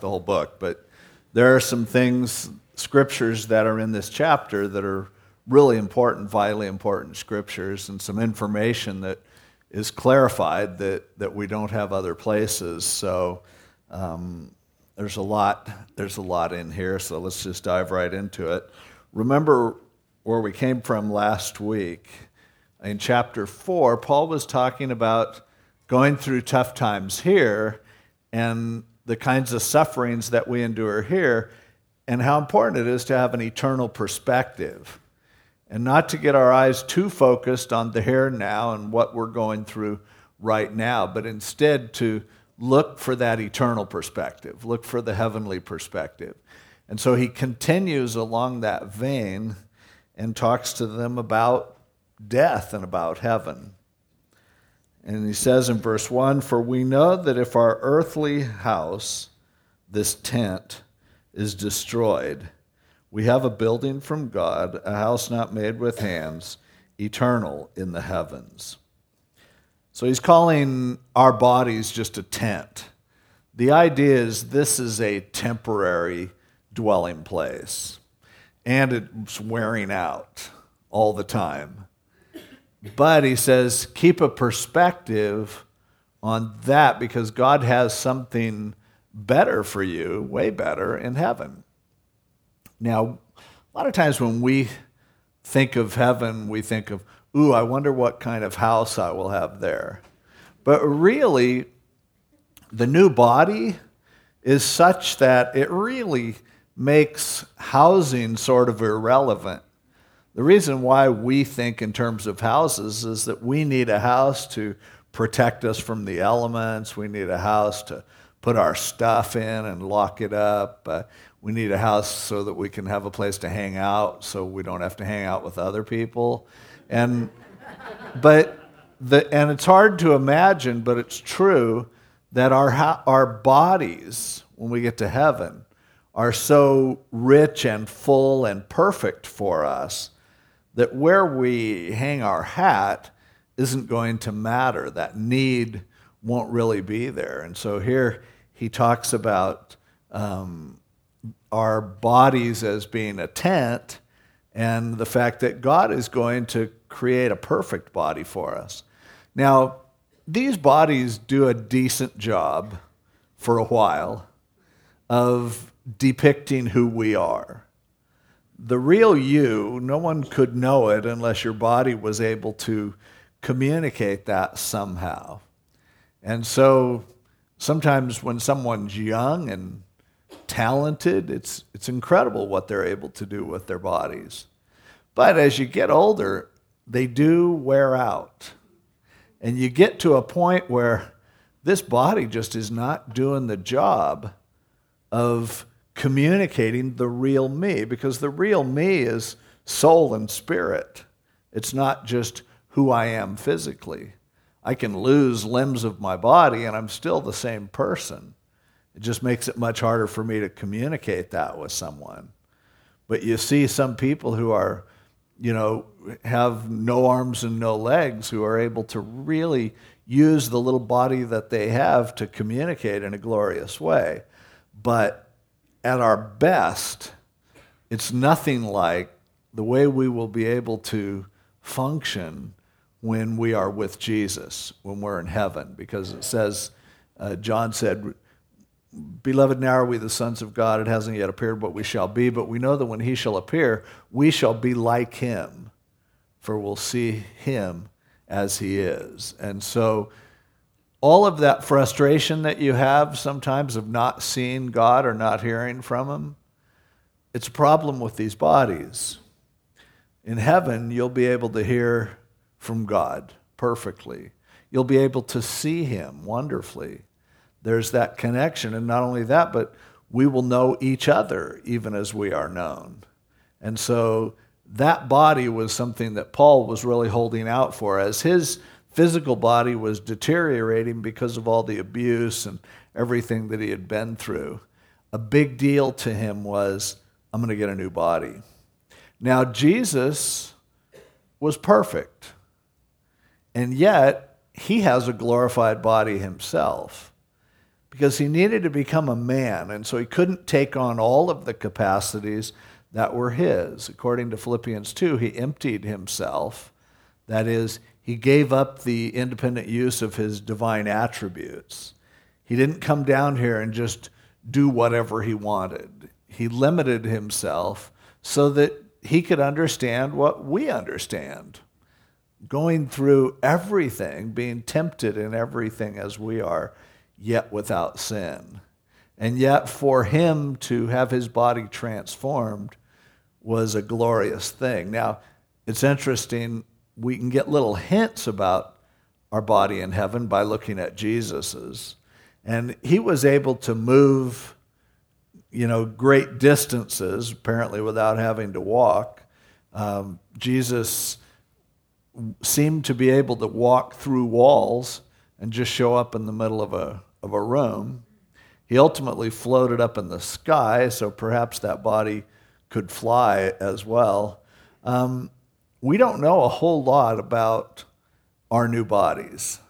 the whole book, but there are some things, scriptures that are in this chapter that are really important, vitally important scriptures, and some information that is clarified that, that we don't have other places. So um, there's a lot. There's a lot in here. So let's just dive right into it. Remember where we came from last week. In chapter four, Paul was talking about going through tough times here and the kinds of sufferings that we endure here and how important it is to have an eternal perspective and not to get our eyes too focused on the here and now and what we're going through right now, but instead to look for that eternal perspective, look for the heavenly perspective. And so he continues along that vein and talks to them about death and about heaven. And he says in verse 1 For we know that if our earthly house, this tent, is destroyed, we have a building from God, a house not made with hands, eternal in the heavens. So he's calling our bodies just a tent. The idea is this is a temporary dwelling place, and it's wearing out all the time. But he says, keep a perspective on that because God has something better for you, way better, in heaven. Now, a lot of times when we think of heaven, we think of, ooh, I wonder what kind of house I will have there. But really, the new body is such that it really makes housing sort of irrelevant. The reason why we think in terms of houses is that we need a house to protect us from the elements. We need a house to put our stuff in and lock it up. Uh, we need a house so that we can have a place to hang out so we don't have to hang out with other people. And but the and it's hard to imagine, but it's true that our our bodies when we get to heaven are so rich and full and perfect for us that where we hang our hat isn't going to matter. That need won't really be there. And so here he talks about um, our bodies as being a tent and the fact that God is going to create a perfect body for us. Now, these bodies do a decent job for a while of depicting who we are the real you, no one could know it unless your body was able to communicate that somehow. And so sometimes when someone's young and talented, it's, it's incredible what they're able to do with their bodies. But as you get older, they do wear out. And you get to a point where this body just is not doing the job of communicating the real me because the real me is soul and spirit. It's not just who I am physically. I can lose limbs of my body and I'm still the same person. It just makes it much harder for me to communicate that with someone. But you see some people who are, you know, have no arms and no legs who are able to really use the little body that they have to communicate in a glorious way. But at our best, it's nothing like the way we will be able to function when we are with Jesus, when we're in heaven, because it says, uh, John said, Beloved, now are we the sons of God. It hasn't yet appeared what we shall be, but we know that when he shall appear, we shall be like him, for we'll see him as he is. And so, all of that frustration that you have sometimes of not seeing God or not hearing from Him, it's a problem with these bodies. In heaven, you'll be able to hear from God perfectly. You'll be able to see Him wonderfully. There's that connection. And not only that, but we will know each other even as we are known. And so that body was something that Paul was really holding out for as his physical body was deteriorating because of all the abuse and everything that he had been through. A big deal to him was, I'm going to get a new body. Now, Jesus was perfect, and yet he has a glorified body himself because he needed to become a man, and so he couldn't take on all of the capacities that were his. According to Philippians 2, he emptied himself. That is, he gave up the independent use of his divine attributes. He didn't come down here and just do whatever he wanted. He limited himself so that he could understand what we understand. Going through everything, being tempted in everything as we are, yet without sin. And yet, for him to have his body transformed was a glorious thing. Now, it's interesting, we can get little hints about our body in heaven by looking at Jesus's. And he was able to move, you know, great distances, apparently without having to walk. Um, Jesus seemed to be able to walk through walls and just show up in the middle of a, of a room. He ultimately floated up in the sky, so perhaps that body could fly as well. Um, we don't know a whole lot about our new bodies.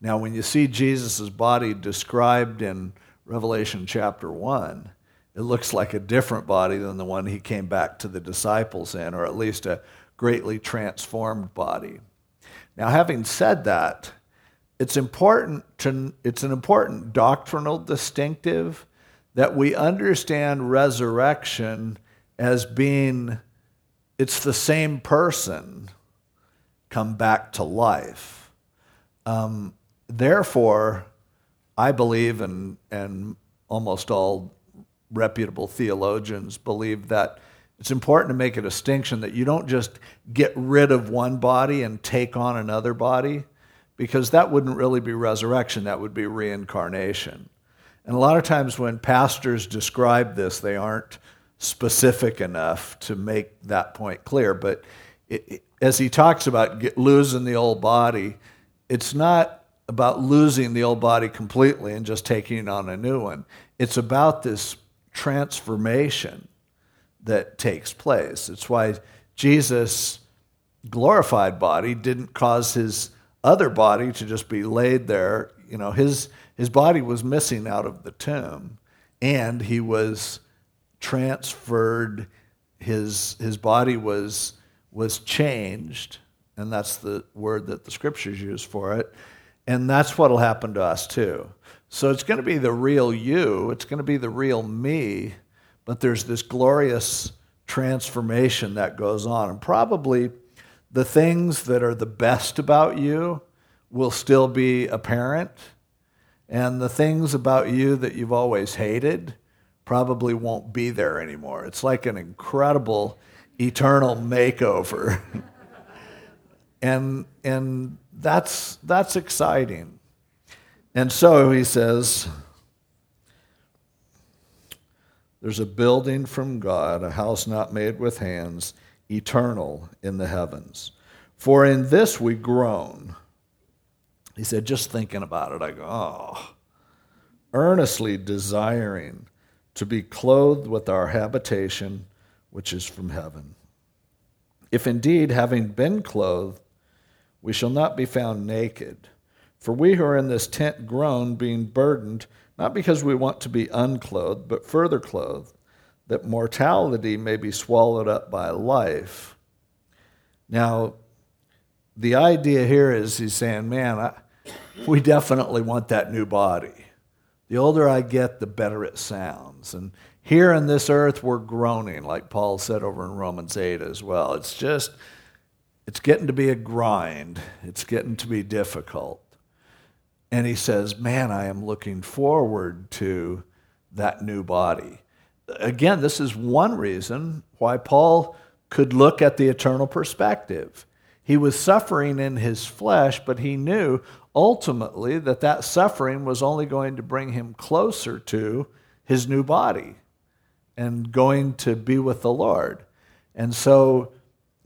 Now, when you see Jesus' body described in Revelation chapter 1, it looks like a different body than the one he came back to the disciples in, or at least a greatly transformed body. Now, having said that, it's important to, it's an important doctrinal distinctive that we understand resurrection as being it's the same person come back to life. Um, therefore, I believe, and, and almost all reputable theologians believe that it's important to make a distinction that you don't just get rid of one body and take on another body, because that wouldn't really be resurrection, that would be reincarnation. And a lot of times when pastors describe this, they aren't specific enough to make that point clear. But it, it, as he talks about get, losing the old body, it's not about losing the old body completely and just taking on a new one. It's about this transformation that takes place. It's why Jesus' glorified body didn't cause his other body to just be laid there. You know, his, his body was missing out of the tomb, and he was transferred, his, his body was, was changed, and that's the word that the scriptures use for it. And that's what will happen to us too. So it's going to be the real you, it's going to be the real me, but there's this glorious transformation that goes on. And probably the things that are the best about you will still be apparent, and the things about you that you've always hated probably won't be there anymore. It's like an incredible eternal makeover. and and that's that's exciting. And so he says there's a building from God, a house not made with hands, eternal in the heavens. For in this we groan. He said, just thinking about it, I go, oh, earnestly desiring to be clothed with our habitation, which is from heaven. If indeed, having been clothed, we shall not be found naked. For we who are in this tent groan, being burdened, not because we want to be unclothed, but further clothed, that mortality may be swallowed up by life. Now, the idea here is he's saying, man, I, we definitely want that new body. The older I get, the better it sounds. And here in this earth, we're groaning, like Paul said over in Romans 8 as well. It's just, it's getting to be a grind, it's getting to be difficult. And he says, Man, I am looking forward to that new body. Again, this is one reason why Paul could look at the eternal perspective. He was suffering in his flesh, but he knew ultimately that that suffering was only going to bring him closer to his new body and going to be with the Lord. And so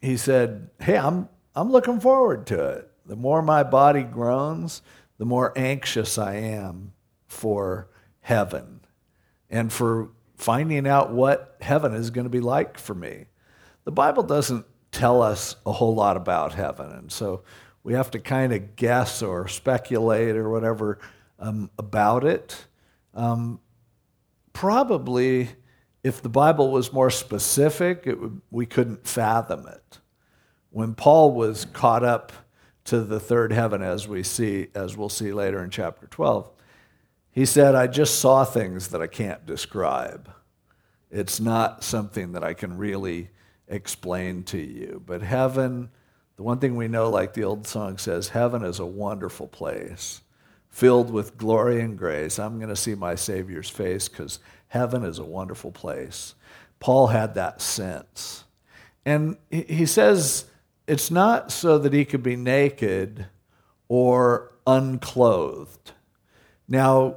he said, Hey, I'm, I'm looking forward to it. The more my body groans, the more anxious I am for heaven and for finding out what heaven is going to be like for me. The Bible doesn't tell us a whole lot about heaven. And so we have to kind of guess or speculate or whatever um, about it. Um, probably, if the Bible was more specific, would, we couldn't fathom it. When Paul was caught up to the third heaven, as we see, as we'll see later in chapter 12, he said, I just saw things that I can't describe. It's not something that I can really explain to you. But heaven, the one thing we know, like the old song says, heaven is a wonderful place filled with glory and grace. I'm going to see my Savior's face because heaven is a wonderful place. Paul had that sense. And he says it's not so that he could be naked or unclothed. Now,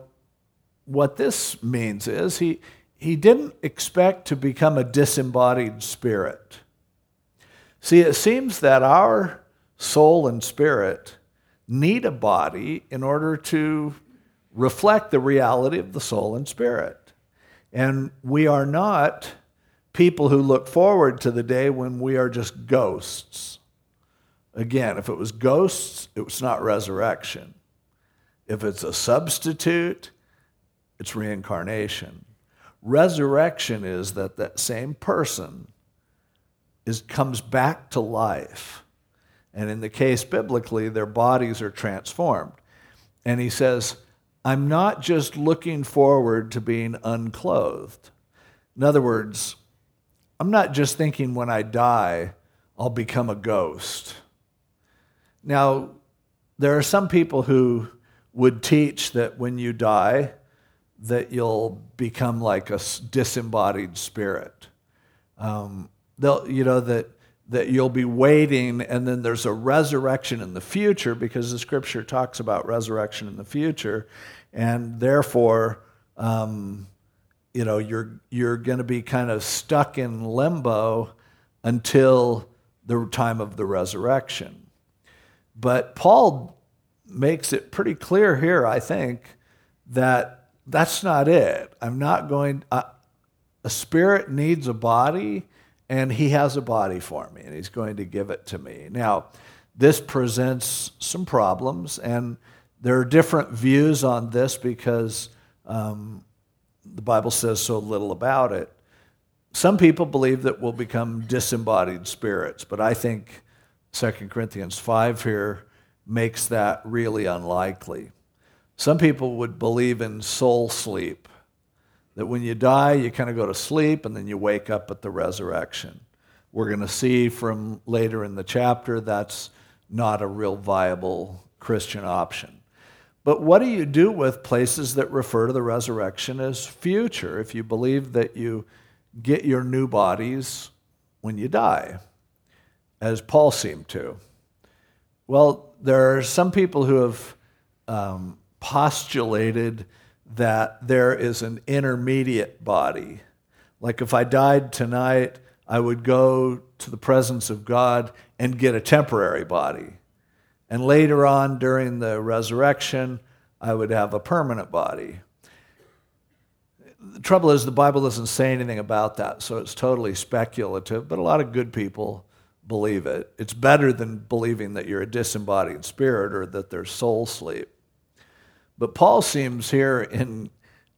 what this means is he, he didn't expect to become a disembodied spirit. See, it seems that our soul and spirit need a body in order to reflect the reality of the soul and spirit. And we are not people who look forward to the day when we are just ghosts. Again, if it was ghosts, it was not resurrection. If it's a substitute, it's reincarnation. Resurrection is that that same person is, comes back to life. And in the case biblically, their bodies are transformed. And he says, I'm not just looking forward to being unclothed. In other words, I'm not just thinking when I die, I'll become a ghost. Now, there are some people who would teach that when you die, that you'll become like a disembodied spirit. Um, they'll, you know, that, that you'll be waiting and then there's a resurrection in the future because the scripture talks about resurrection in the future. And therefore, um, you know, you're, you're going to be kind of stuck in limbo until the time of the resurrection. But Paul makes it pretty clear here, I think, that that's not it. I'm not going, uh, a spirit needs a body, and he has a body for me, and he's going to give it to me. Now, this presents some problems, and there are different views on this because um, the Bible says so little about it. Some people believe that we'll become disembodied spirits, but I think 2 Corinthians 5 here makes that really unlikely. Some people would believe in soul sleep, that when you die, you kind of go to sleep and then you wake up at the resurrection. We're going to see from later in the chapter that's not a real viable Christian option. But what do you do with places that refer to the resurrection as future if you believe that you get your new bodies when you die, as Paul seemed to? Well, there are some people who have um, postulated that there is an intermediate body. Like if I died tonight, I would go to the presence of God and get a temporary body. And later on during the resurrection, I would have a permanent body. The trouble is, the Bible doesn't say anything about that, so it's totally speculative, but a lot of good people believe it. It's better than believing that you're a disembodied spirit or that there's soul sleep. But Paul seems here in,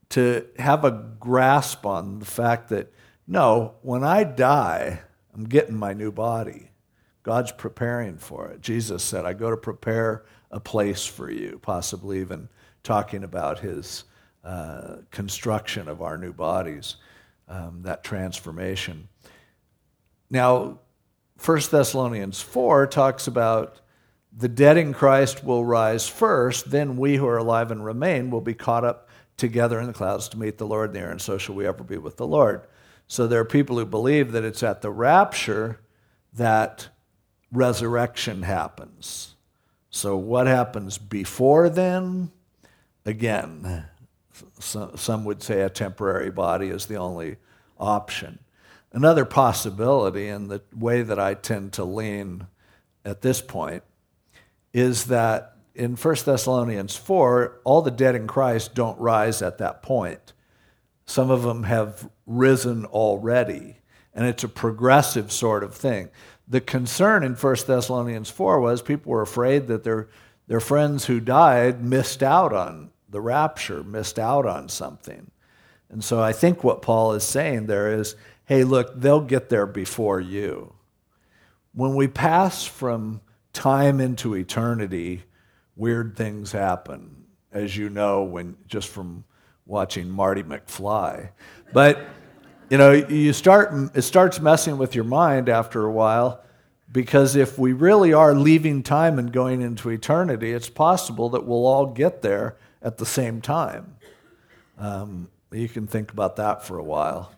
to have a grasp on the fact that no, when I die, I'm getting my new body. God's preparing for it. Jesus said, I go to prepare a place for you, possibly even talking about his uh, construction of our new bodies, um, that transformation. Now, 1 Thessalonians 4 talks about the dead in Christ will rise first, then we who are alive and remain will be caught up together in the clouds to meet the Lord there, and so shall we ever be with the Lord. So there are people who believe that it's at the rapture that resurrection happens. So what happens before then? Again, some would say a temporary body is the only option. Another possibility, and the way that I tend to lean at this point, is that in 1 Thessalonians 4, all the dead in Christ don't rise at that point. Some of them have risen already, and it's a progressive sort of thing. The concern in 1 Thessalonians 4 was people were afraid that their, their friends who died missed out on the rapture, missed out on something. And so I think what Paul is saying there is hey, look, they'll get there before you. When we pass from time into eternity, weird things happen, as you know, when just from watching Marty McFly. But you know, you start it starts messing with your mind after a while because if we really are leaving time and going into eternity, it's possible that we'll all get there at the same time. Um, you can think about that for a while.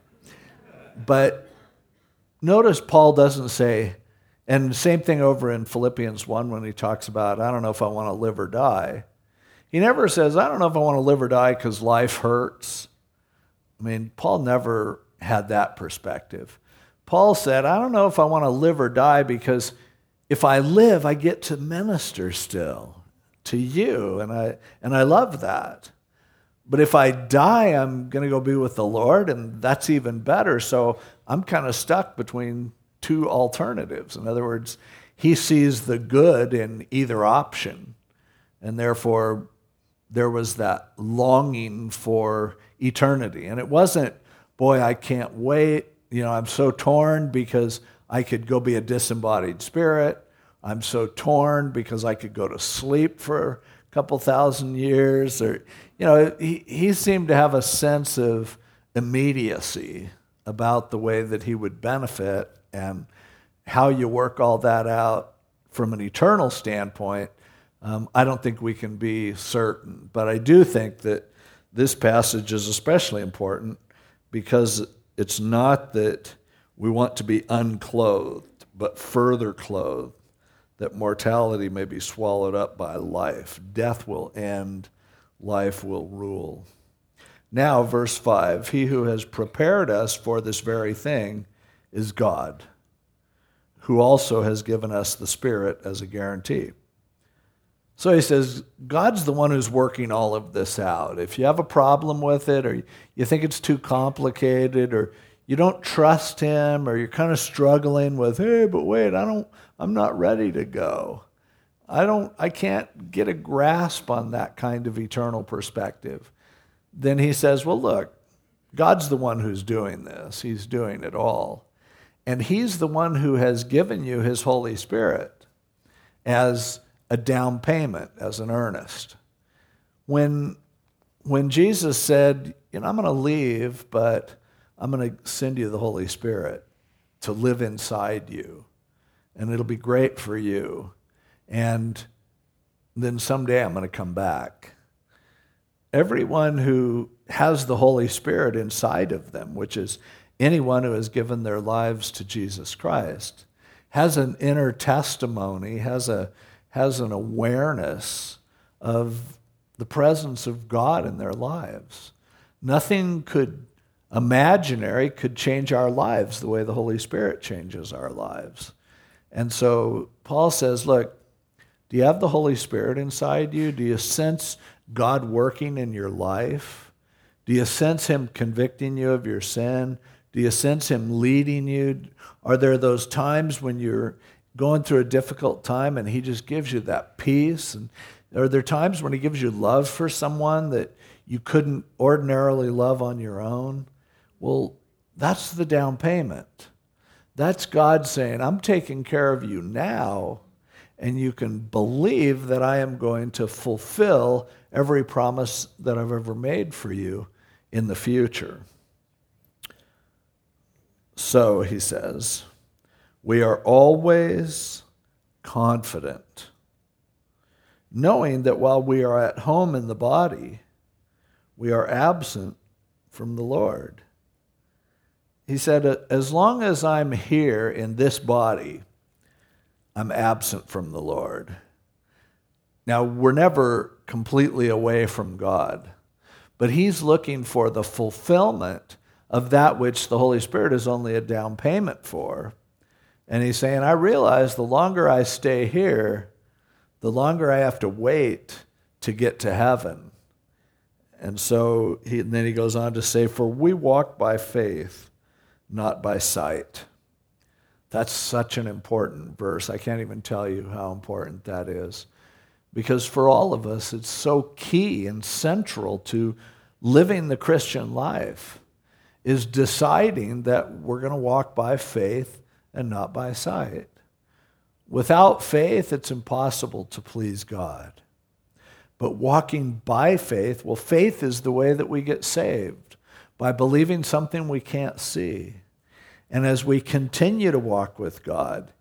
But notice Paul doesn't say, and same thing over in Philippians 1 when he talks about, I don't know if I want to live or die. He never says, I don't know if I want to live or die because life hurts. I mean, Paul never had that perspective. Paul said, I don't know if I want to live or die because if I live, I get to minister still to you, and I, and I love that. But if I die, I'm going to go be with the Lord, and that's even better. So I'm kind of stuck between two alternatives. In other words, he sees the good in either option, and therefore there was that longing for eternity. And it wasn't, boy, I can't wait. You know, I'm so torn because I could go be a disembodied spirit. I'm so torn because I could go to sleep for a couple thousand years. Or, you know, he, he seemed to have a sense of immediacy about the way that he would benefit and how you work all that out from an eternal standpoint, um, I don't think we can be certain. But I do think that this passage is especially important because it's not that we want to be unclothed, but further clothed, that mortality may be swallowed up by life. Death will end, life will rule. Now, verse 5 He who has prepared us for this very thing is God who also has given us the Spirit as a guarantee. So he says, God's the one who's working all of this out. If you have a problem with it, or you think it's too complicated, or you don't trust him, or you're kind of struggling with, hey, but wait, I don't, I'm not ready to go. I don't, I can't get a grasp on that kind of eternal perspective. Then he says, well, look, God's the one who's doing this. He's doing it all. And He's the one who has given you His Holy Spirit as a down payment, as an earnest. When, when Jesus said, You know, I'm going to leave, but I'm going to send you the Holy Spirit to live inside you, and it'll be great for you. And then someday I'm going to come back. Everyone who has the Holy Spirit inside of them, which is anyone who has given their lives to Jesus Christ has an inner testimony, has, a, has an awareness of the presence of God in their lives. Nothing could imaginary could change our lives the way the Holy Spirit changes our lives. And so Paul says, look, do you have the Holy Spirit inside you? Do you sense God working in your life? Do you sense Him convicting you of your sin? Do you sense Him leading you? Are there those times when you're going through a difficult time and He just gives you that peace? And are there times when He gives you love for someone that you couldn't ordinarily love on your own? Well, that's the down payment. That's God saying, I'm taking care of you now, and you can believe that I am going to fulfill every promise that I've ever made for you in the future. So, he says, we are always confident, knowing that while we are at home in the body, we are absent from the Lord. He said, As long as I'm here in this body, I'm absent from the Lord. Now, we're never completely away from God, but He's looking for the fulfillment of that which the Holy Spirit is only a down payment for. And he's saying, I realize the longer I stay here, the longer I have to wait to get to heaven. And so he, and then he goes on to say, For we walk by faith, not by sight. That's such an important verse. I can't even tell you how important that is. Because for all of us, it's so key and central to living the Christian life is deciding that we're going to walk by faith and not by sight. Without faith, it's impossible to please God. But walking by faith, well, faith is the way that we get saved by believing something we can't see. And as we continue to walk with God,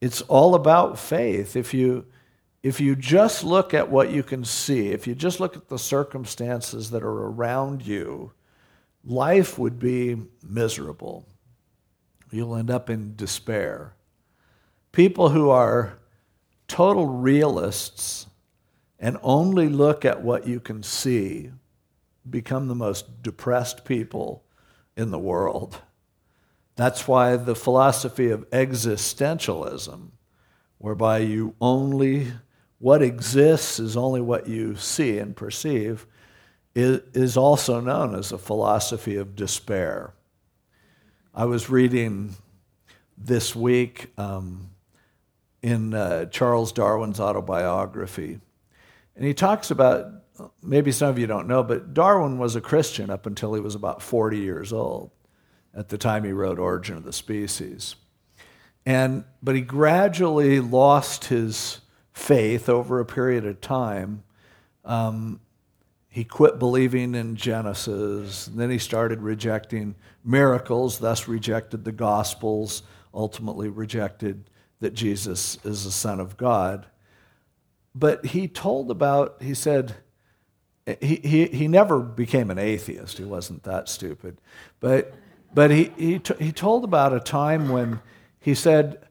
it's all about faith. If you, if you just look at what you can see, if you just look at the circumstances that are around you, life would be miserable. You'll end up in despair. People who are total realists and only look at what you can see become the most depressed people in the world. That's why the philosophy of existentialism, whereby you only, what exists is only what you see and perceive, is also known as a philosophy of despair. I was reading this week um, in uh, Charles Darwin's autobiography, and he talks about maybe some of you don't know, but Darwin was a Christian up until he was about 40 years old at the time he wrote Origin of the Species. And, but he gradually lost his faith over a period of time. Um, he quit believing in Genesis. then he started rejecting miracles, thus rejected the Gospels, ultimately rejected that Jesus is the Son of God. But he told about, he said, he, he, he never became an atheist. He wasn't that stupid. But but he, he, t- he told about a time when he said,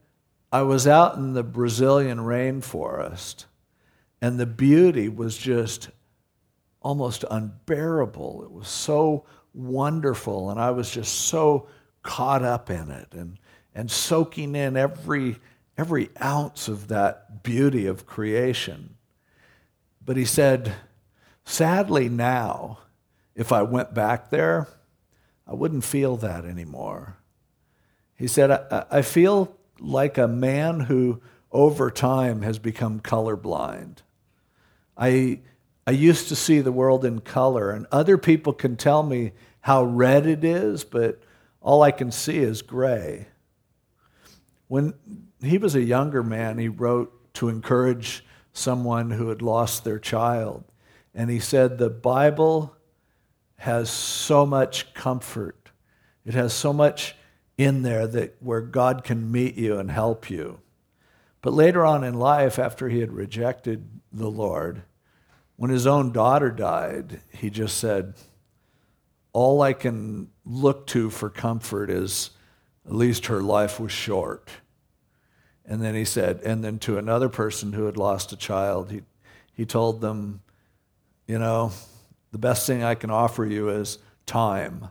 I was out in the Brazilian rainforest, and the beauty was just almost unbearable. It was so wonderful, and I was just so caught up in it and, and soaking in every, every ounce of that beauty of creation. But he said, sadly, now, if I went back there, I wouldn't feel that anymore. He said, I, I feel like a man who over time has become colorblind. I, I used to see the world in color, and other people can tell me how red it is, but all I can see is gray. When he was a younger man, he wrote to encourage someone who had lost their child. And he said, The Bible has so much comfort. It has so much in there that where God can meet you and help you. But later on in life, after he had rejected the Lord, when his own daughter died, he just said, All I can look to for comfort is at least her life was short. And then he said, and then to another person who had lost a child, he, he told them, You know, the best thing I can offer you is time.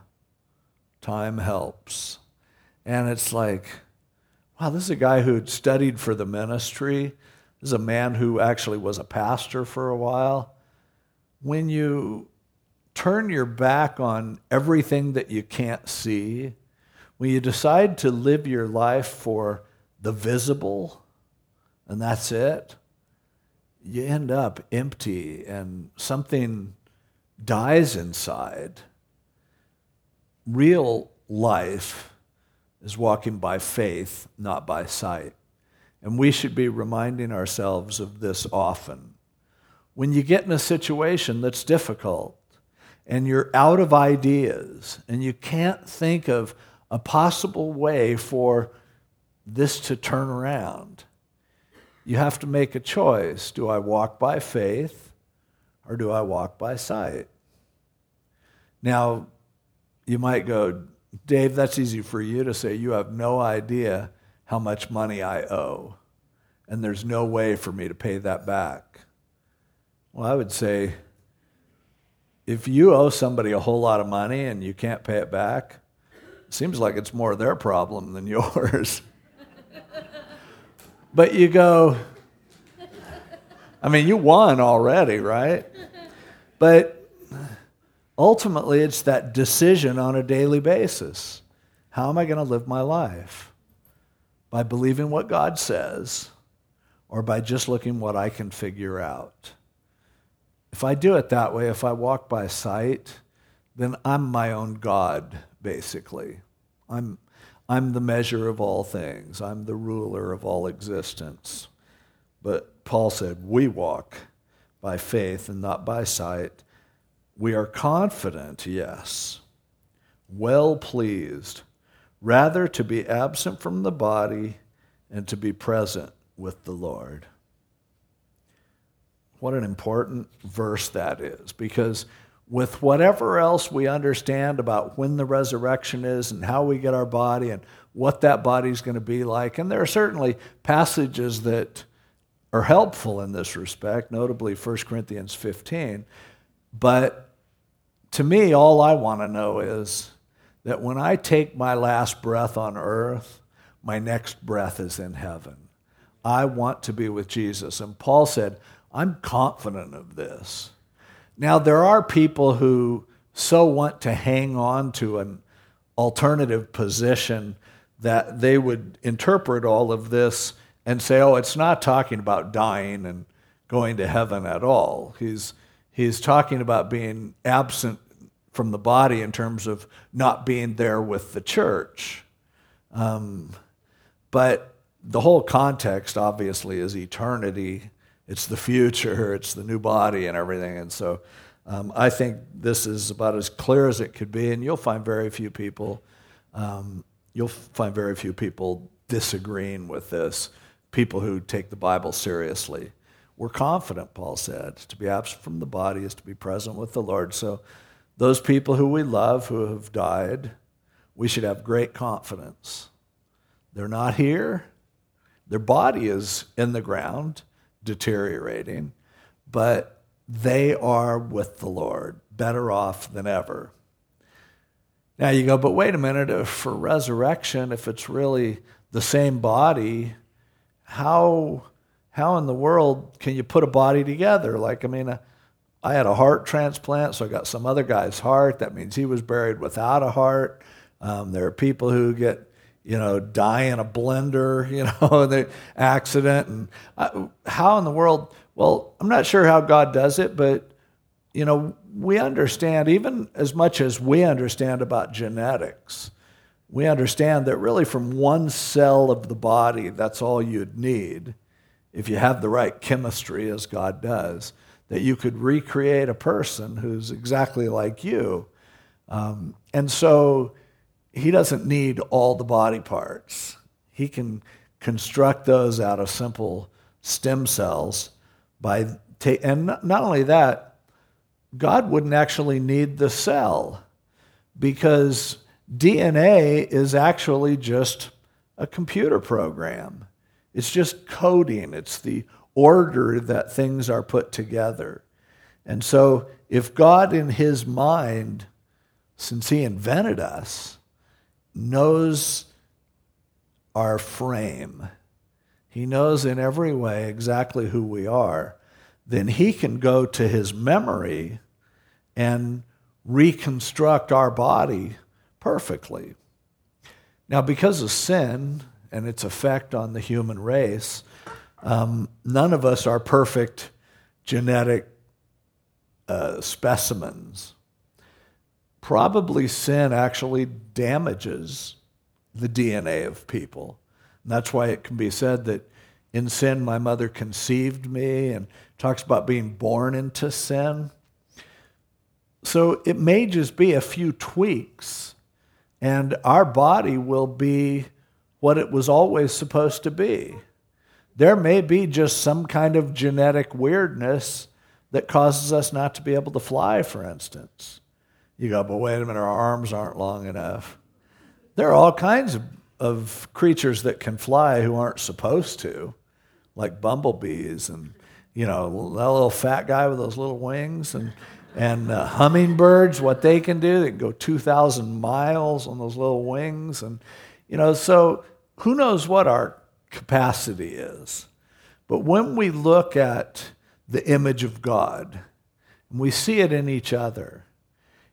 Time helps. And it's like, wow, this is a guy who had studied for the ministry. This is a man who actually was a pastor for a while. When you turn your back on everything that you can't see, when you decide to live your life for the visible, and that's it, you end up empty and something dies inside. Real life is walking by faith, not by sight. And we should be reminding ourselves of this often. When you get in a situation that's difficult and you're out of ideas and you can't think of a possible way for this to turn around, you have to make a choice. Do I walk by faith or do I walk by sight? Now, you might go, Dave, that's easy for you to say. You have no idea how much money I owe, and there's no way for me to pay that back. Well, I would say, if you owe somebody a whole lot of money and you can't pay it back, it seems like it's more their problem than yours. but you go, I mean, you won already, right? But ultimately, it's that decision on a daily basis. How am I going to live my life? By believing what God says, or by just looking what I can figure out. If I do it that way, if I walk by sight, then I'm my own God, basically. I'm, I'm the measure of all things, I'm the ruler of all existence. But Paul said, We walk by faith and not by sight. We are confident, yes, well pleased, rather to be absent from the body and to be present with the Lord. What an important verse that is, because with whatever else we understand about when the resurrection is and how we get our body and what that body is going to be like, and there are certainly passages that are helpful in this respect, notably 1 Corinthians 15. But to me, all I want to know is that when I take my last breath on earth, my next breath is in heaven. I want to be with Jesus. And Paul said, I'm confident of this. Now, there are people who so want to hang on to an alternative position that they would interpret all of this and say, oh, it's not talking about dying and going to heaven at all. He's, he's talking about being absent from the body in terms of not being there with the church. Um, but the whole context, obviously, is eternity. It's the future, it's the new body and everything. And so um, I think this is about as clear as it could be, and you'll find very few people. Um, you'll find very few people disagreeing with this. People who take the Bible seriously. We're confident, Paul said. To be absent from the body is to be present with the Lord. So, those people who we love who have died, we should have great confidence. They're not here. Their body is in the ground, deteriorating, but they are with the Lord, better off than ever. Now you go, but wait a minute, for resurrection, if it's really the same body, how, how in the world can you put a body together? Like, I mean, I had a heart transplant, so I got some other guy's heart. That means he was buried without a heart. Um, there are people who get you know, die in a blender, you know, in the accident. And uh, how in the world? Well, I'm not sure how God does it, but, you know, we understand, even as much as we understand about genetics, we understand that really from one cell of the body, that's all you'd need if you have the right chemistry, as God does, that you could recreate a person who's exactly like you. Um, and so, he doesn't need all the body parts. He can construct those out of simple stem cells by ta- and not only that, God wouldn't actually need the cell because DNA is actually just a computer program. It's just coding. It's the order that things are put together. And so if God in his mind since he invented us knows our frame, He knows in every way exactly who we are, then He can go to His memory and reconstruct our body perfectly. Now, because of sin and its effect on the human race, um, none of us are perfect genetic uh, specimens probably sin actually damages the DNA of people. And that's why it can be said that in sin my mother conceived me and talks about being born into sin. So it may just be a few tweaks and our body will be what it was always supposed to be. There may be just some kind of genetic weirdness that causes us not to be able to fly, for instance. You go, but wait a minute, our arms aren't long enough. There are all kinds of, of creatures that can fly who aren't supposed to, like bumblebees and, you know, that little fat guy with those little wings and, and uh, hummingbirds, what they can do. They can go 2,000 miles on those little wings. And, you know, so who knows what our capacity is. But when we look at the image of God, and we see it in each other,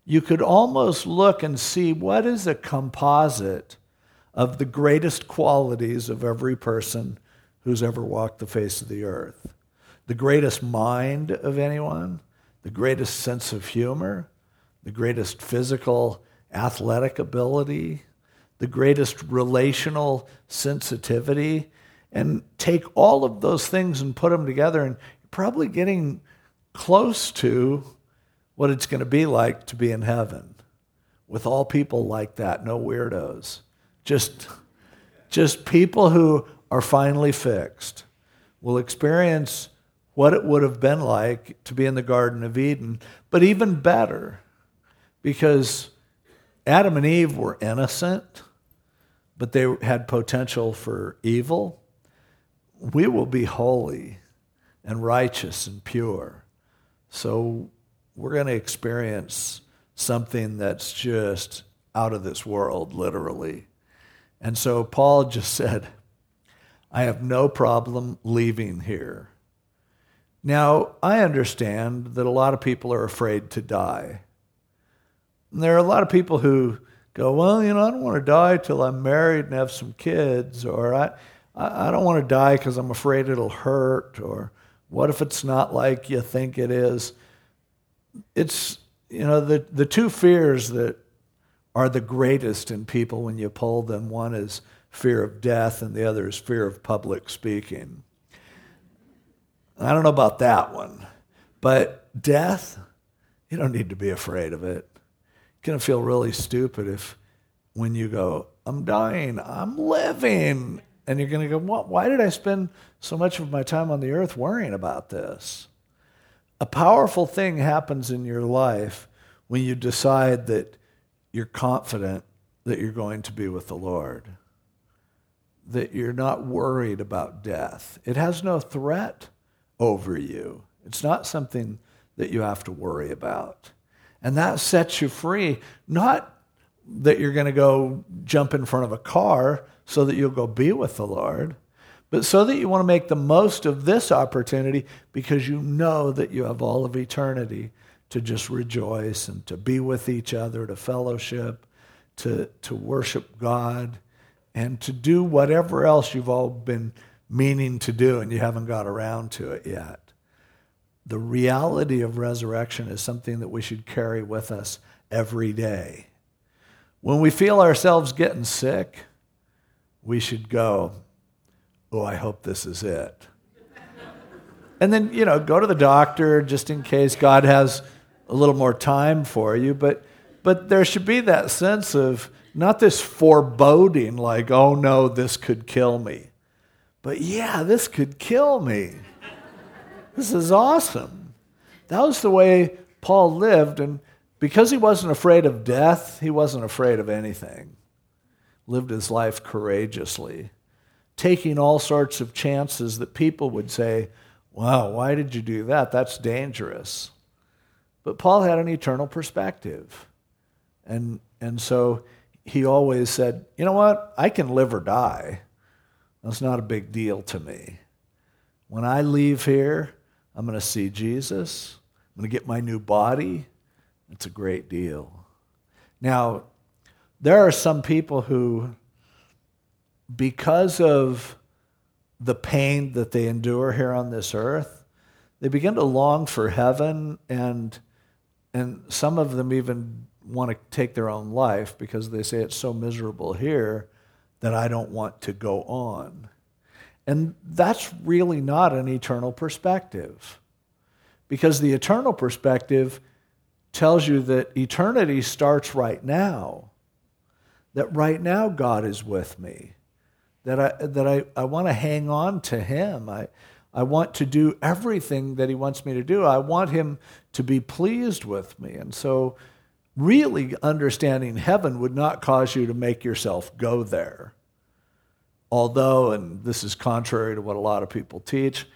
you could almost look and see what is a composite of the greatest qualities of every person who's ever walked the face of the earth. The greatest mind of anyone, the greatest sense of humor, the greatest physical athletic ability, the greatest relational sensitivity, and take all of those things and put them together, and you're probably getting close to what it's going to be like to be in heaven with all people like that, no weirdos. Just, just people who are finally fixed will experience what it would have been like to be in the Garden of Eden, but even better, because Adam and Eve were innocent, but they had potential for evil. We will be holy and righteous and pure. So we're going to experience something that's just out of this world, literally. And so Paul just said, I have no problem leaving here. Now, I understand that a lot of people are afraid to die. And there are a lot of people who go, Well, you know, I don't want to die till I'm married and have some kids, or I, I don't want to die because I'm afraid it'll hurt, or what if it's not like you think it is? It's, you know, the, the two fears that are the greatest in people when you poll them one is fear of death, and the other is fear of public speaking. I don't know about that one, but death, you don't need to be afraid of it. You're going to feel really stupid if when you go, I'm dying, I'm living, and you're going to go, what? why did I spend so much of my time on the earth worrying about this? A powerful thing happens in your life when you decide that you're confident that you're going to be with the Lord, that you're not worried about death. It has no threat over you, it's not something that you have to worry about. And that sets you free, not that you're going to go jump in front of a car so that you'll go be with the Lord, but so that you want to make the most of this opportunity because you know that you have all of eternity to just rejoice and to be with each other, to fellowship, to, to worship God, and to do whatever else you've all been meaning to do and you haven't got around to it yet. The reality of resurrection is something that we should carry with us every day. When we feel ourselves getting sick, we should go, Oh, I hope this is it. and then, you know, go to the doctor just in case God has a little more time for you, but but there should be that sense of not this foreboding like, oh no, this could kill me. But yeah, this could kill me. This is awesome. That was the way Paul lived, and because he wasn't afraid of death, he wasn't afraid of anything. Lived his life courageously, taking all sorts of chances that people would say, Wow, why did you do that? That's dangerous. But Paul had an eternal perspective. And, and so he always said, you know what? I can live or die. That's not a big deal to me. When I leave here, I'm going to see Jesus. I'm going to get my new body. It's a great deal. Now, there are some people who, because of the pain that they endure here on this earth, they begin to long for heaven and and some of them even want to take their own life because they say it's so miserable here that I don't want to go on. And that's really not an eternal perspective. Because the eternal perspective tells you that eternity starts right now. That right now God is with me. That I, that I, I want to hang on to Him. I, I want to do everything that He wants me to do. I want Him to be pleased with me. And so, really understanding heaven would not cause you to make yourself go there. Although, and this is contrary to what a lot of people teach,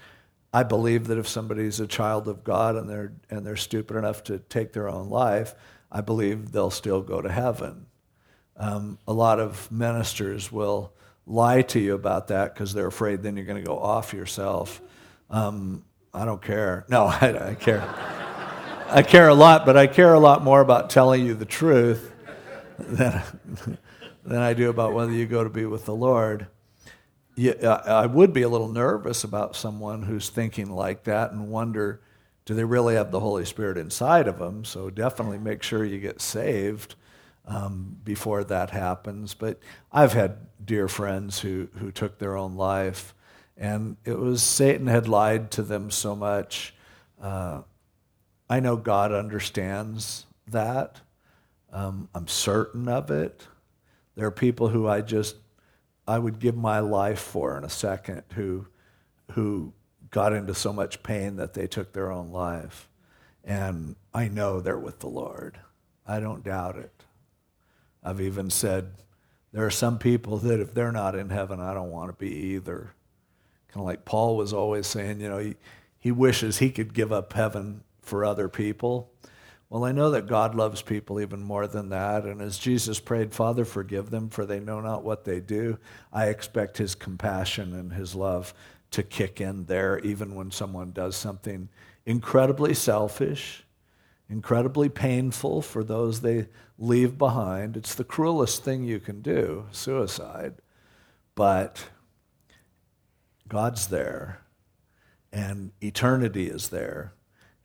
I believe that if somebody's a child of God and they're, and they're stupid enough to take their own life, I believe they'll still go to heaven. Um, a lot of ministers will lie to you about that because they're afraid then you're going to go off yourself. Um, I don't care. No, I, I care. I care a lot, but I care a lot more about telling you the truth than, than I do about whether you go to be with the Lord. yeah, I would be a little nervous about someone who's thinking like that and wonder do they really have the Holy Spirit inside of them? So definitely make sure you get saved um, before that happens. But I've had dear friends who, who took their own life, and it was Satan had lied to them so much. Uh, I know God understands that. Um, I'm certain of it. There are people who I just I would give my life for in a second who who got into so much pain that they took their own life. And I know they're with the Lord. I don't doubt it. I've even said there are some people that if they're not in heaven, I don't want to be either. Kind of like Paul was always saying, you know, he, he wishes he could give up heaven for other people. Well, I know that God loves people even more than that. And as Jesus prayed, Father, forgive them, for they know not what they do, I expect his compassion and his love to kick in there, even when someone does something incredibly selfish, incredibly painful for those they leave behind. It's the cruelest thing you can do, suicide. But God's there, and eternity is there.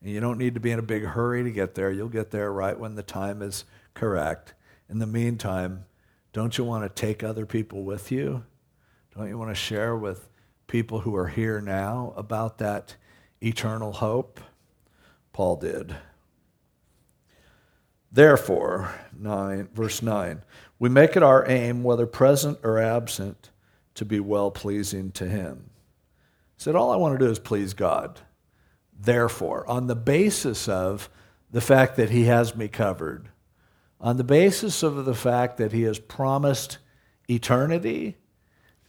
And you don't need to be in a big hurry to get there. You'll get there right when the time is correct. In the meantime, don't you want to take other people with you? Don't you want to share with people who are here now about that eternal hope? Paul did. Therefore, 9, verse 9, we make it our aim, whether present or absent, to be well pleasing to him. He said, All I want to do is please God therefore, on the basis of the fact that he has me covered, on the basis of the fact that he has promised eternity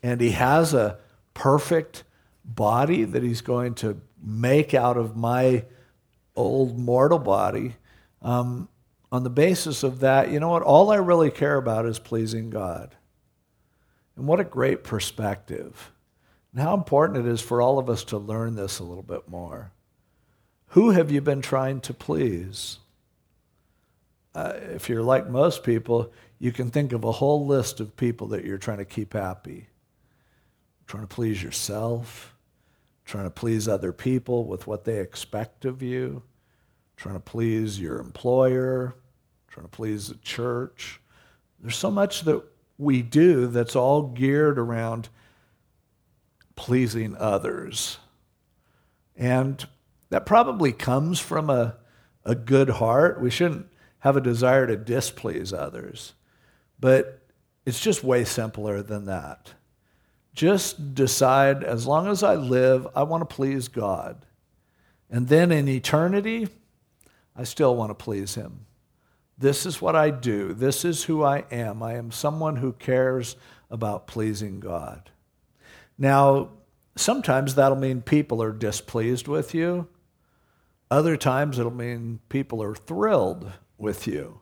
and he has a perfect body that he's going to make out of my old mortal body, um, on the basis of that, you know what? All I really care about is pleasing God. And what a great perspective. And how important it is for all of us to learn this a little bit more. Who have you been trying to please? Uh, if you're like most people, you can think of a whole list of people that you're trying to keep happy. Trying to please yourself, trying to please other people with what they expect of you, trying to please your employer, trying to please the church. There's so much that we do that's all geared around pleasing others. And that probably comes from a, a good heart. We shouldn't have a desire to displease others. But it's just way simpler than that. Just decide, as long as I live, I want to please God. And then in eternity, I still want to please Him. This is what I do. This is who I am. I am someone who cares about pleasing God. Now, sometimes that'll mean people are displeased with you. Other times it'll mean people are thrilled with you.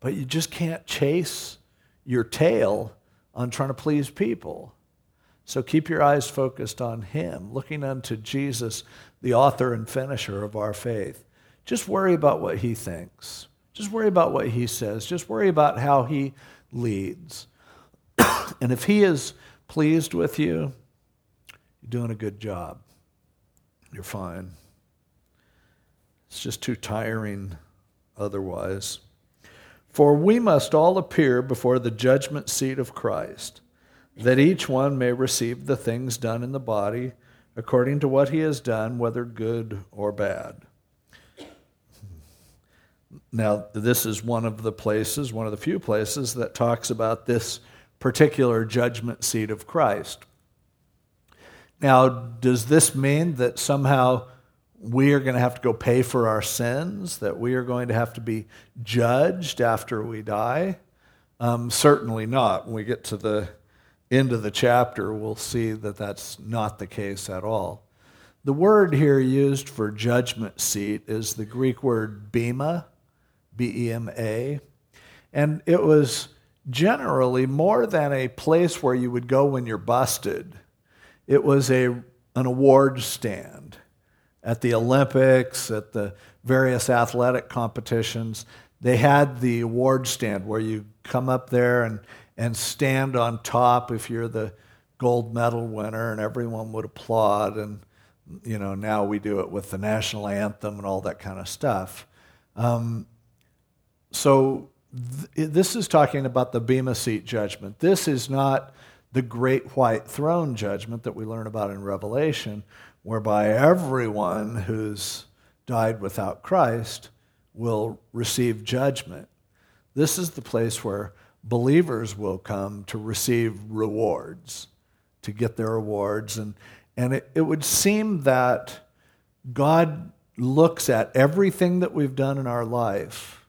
But you just can't chase your tail on trying to please people. So keep your eyes focused on Him, looking unto Jesus, the author and finisher of our faith. Just worry about what He thinks. Just worry about what He says. Just worry about how He leads. and if He is pleased with you, you're doing a good job. You're fine. It's just too tiring otherwise. For we must all appear before the judgment seat of Christ, that each one may receive the things done in the body according to what he has done, whether good or bad. Now, this is one of the places, one of the few places that talks about this particular judgment seat of Christ. Now, does this mean that somehow we are going to have to go pay for our sins, that we are going to have to be judged after we die? Um, certainly not. When we get to the end of the chapter, we'll see that that's not the case at all. The word here used for judgment seat is the Greek word bema, B E M A, and it was generally more than a place where you would go when you're busted. It was a, an award stand at the Olympics, at the various athletic competitions, they had the award stand where you come up there and, and stand on top if you're the gold medal winner and everyone would applaud. And, you know, now we do it with the national anthem and all that kind of stuff. Um, so th- this is talking about the Bema Seat judgment. This is not the great white throne judgment that we learn about in Revelation, whereby everyone who's died without Christ will receive judgment. This is the place where believers will come to receive rewards, to get their rewards. And, and it, it would seem that God looks at everything that we've done in our life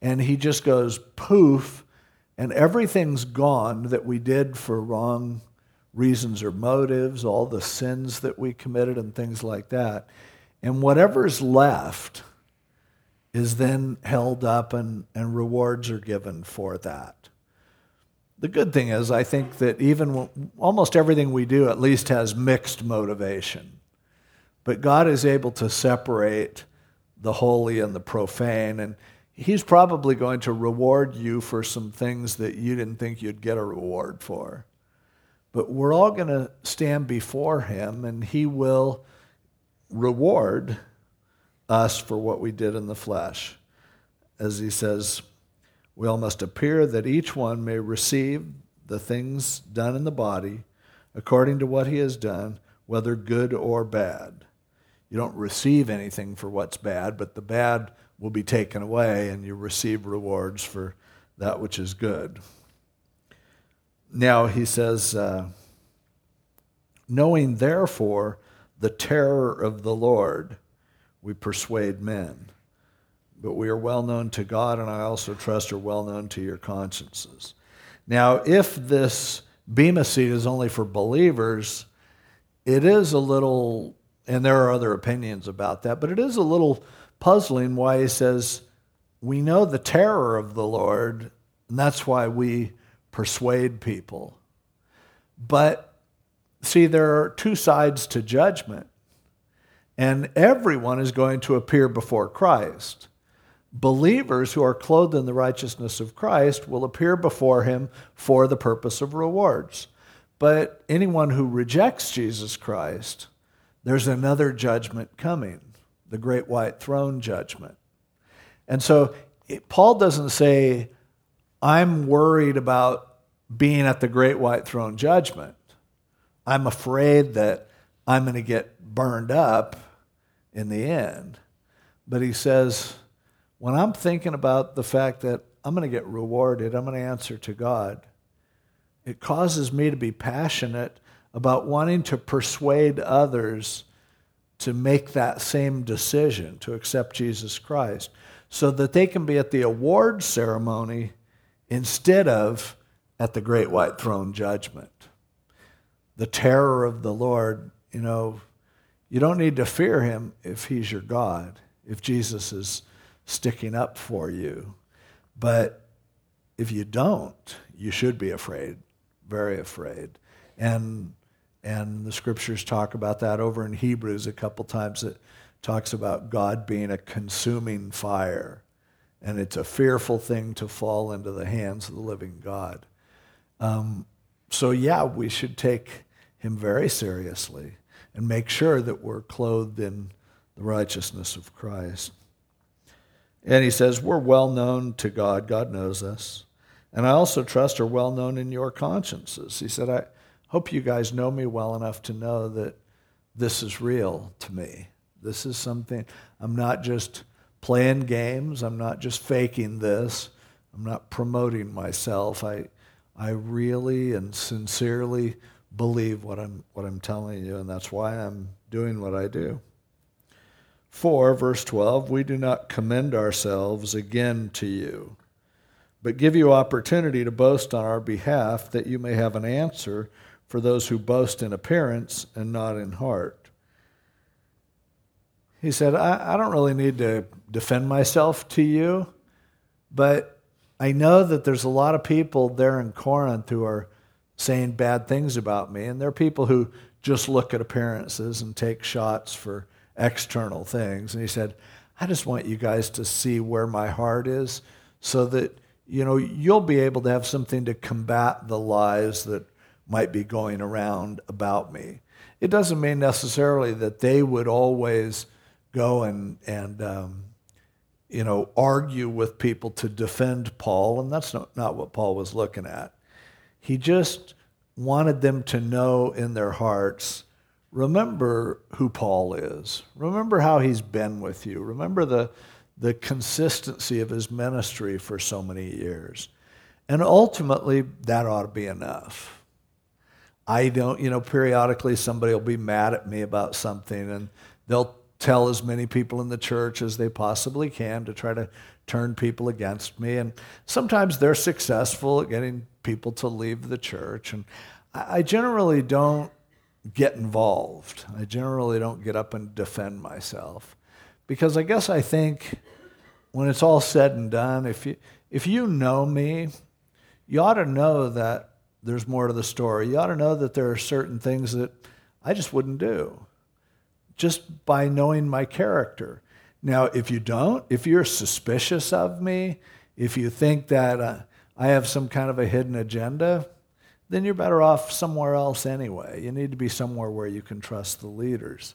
and he just goes poof, and everything's gone that we did for wrong reasons or motives, all the sins that we committed and things like that. And whatever's left is then held up and, and rewards are given for that. The good thing is, I think that even almost everything we do at least has mixed motivation. But God is able to separate the holy and the profane. And He's probably going to reward you for some things that you didn't think you'd get a reward for. But we're all going to stand before Him, and He will reward us for what we did in the flesh. As He says, we all must appear that each one may receive the things done in the body according to what he has done, whether good or bad. You don't receive anything for what's bad, but the bad will be taken away, and you receive rewards for that which is good. Now he says, uh, knowing therefore the terror of the Lord, we persuade men. But we are well known to God, and I also trust are well known to your consciences. Now, if this Bema seat is only for believers, it is a little, and there are other opinions about that, but it is a little puzzling why he says, We know the terror of the Lord, and that's why we persuade people. But see, there are two sides to judgment, and everyone is going to appear before Christ. Believers who are clothed in the righteousness of Christ will appear before him for the purpose of rewards. But anyone who rejects Jesus Christ, there's another judgment coming the great white throne judgment. And so it, Paul doesn't say, I'm worried about being at the great white throne judgment. I'm afraid that I'm going to get burned up in the end. But he says, when I'm thinking about the fact that I'm going to get rewarded, I'm going to answer to God, it causes me to be passionate about wanting to persuade others to make that same decision to accept Jesus Christ so that they can be at the award ceremony instead of at the great white throne judgment. The terror of the Lord, you know, you don't need to fear him if he's your God, if Jesus is sticking up for you. But if you don't, you should be afraid, very afraid. And and the scriptures talk about that over in Hebrews a couple times. It talks about God being a consuming fire. And it's a fearful thing to fall into the hands of the living God. Um, so, yeah, we should take him very seriously and make sure that we're clothed in the righteousness of Christ. And he says, We're well known to God. God knows us. And I also trust are well known in your consciences. He said, I, hope you guys know me well enough to know that this is real to me. This is something, I'm not just playing games, I'm not just faking this, I'm not promoting myself. I, I really and sincerely believe what I'm, what I'm telling you, and that's why I'm doing what I do. 4, verse 12, we do not commend ourselves again to you, but give you opportunity to boast on our behalf that you may have an answer for those who boast in appearance and not in heart. He said, I, I don't really need to defend myself to you, but I know that there's a lot of people there in Corinth who are saying bad things about me, and there are people who just look at appearances and take shots for external things. And he said, I just want you guys to see where my heart is so that you know you'll be able to have something to combat the lies that might be going around about me. It doesn't mean necessarily that they would always go and, and um, you know, argue with people to defend Paul, and that's not, not what Paul was looking at. He just wanted them to know in their hearts remember who Paul is. Remember how he's been with you. Remember the, the consistency of his ministry for so many years. And ultimately, that ought to be enough. I don't, you know, periodically somebody will be mad at me about something and they'll tell as many people in the church as they possibly can to try to turn people against me. And sometimes they're successful at getting people to leave the church. And I generally don't get involved. I generally don't get up and defend myself because I guess I think when it's all said and done, if you, if you know me, you ought to know that there's more to the story. You ought to know that there are certain things that I just wouldn't do just by knowing my character. Now, if you don't, if you're suspicious of me, if you think that uh, I have some kind of a hidden agenda, then you're better off somewhere else anyway. You need to be somewhere where you can trust the leaders.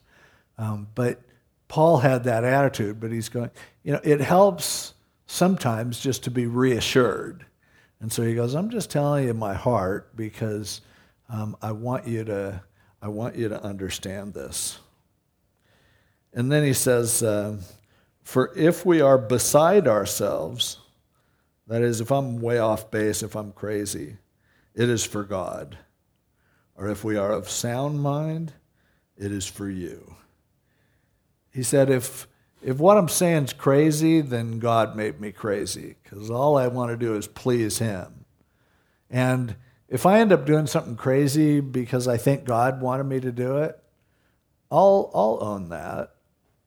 Um, but Paul had that attitude, but he's going, you know, it helps sometimes just to be reassured. And so he goes, I'm just telling you my heart because um, I want you to, I want you to understand this. And then he says, uh, For if we are beside ourselves, that is, if I'm way off base, if I'm crazy, it is for God. Or if we are of sound mind, it is for you. He said, if, if what I'm saying is crazy, then God made me crazy, because all I want to do is please Him. And if I end up doing something crazy because I think God wanted me to do it, I'll, I'll own that.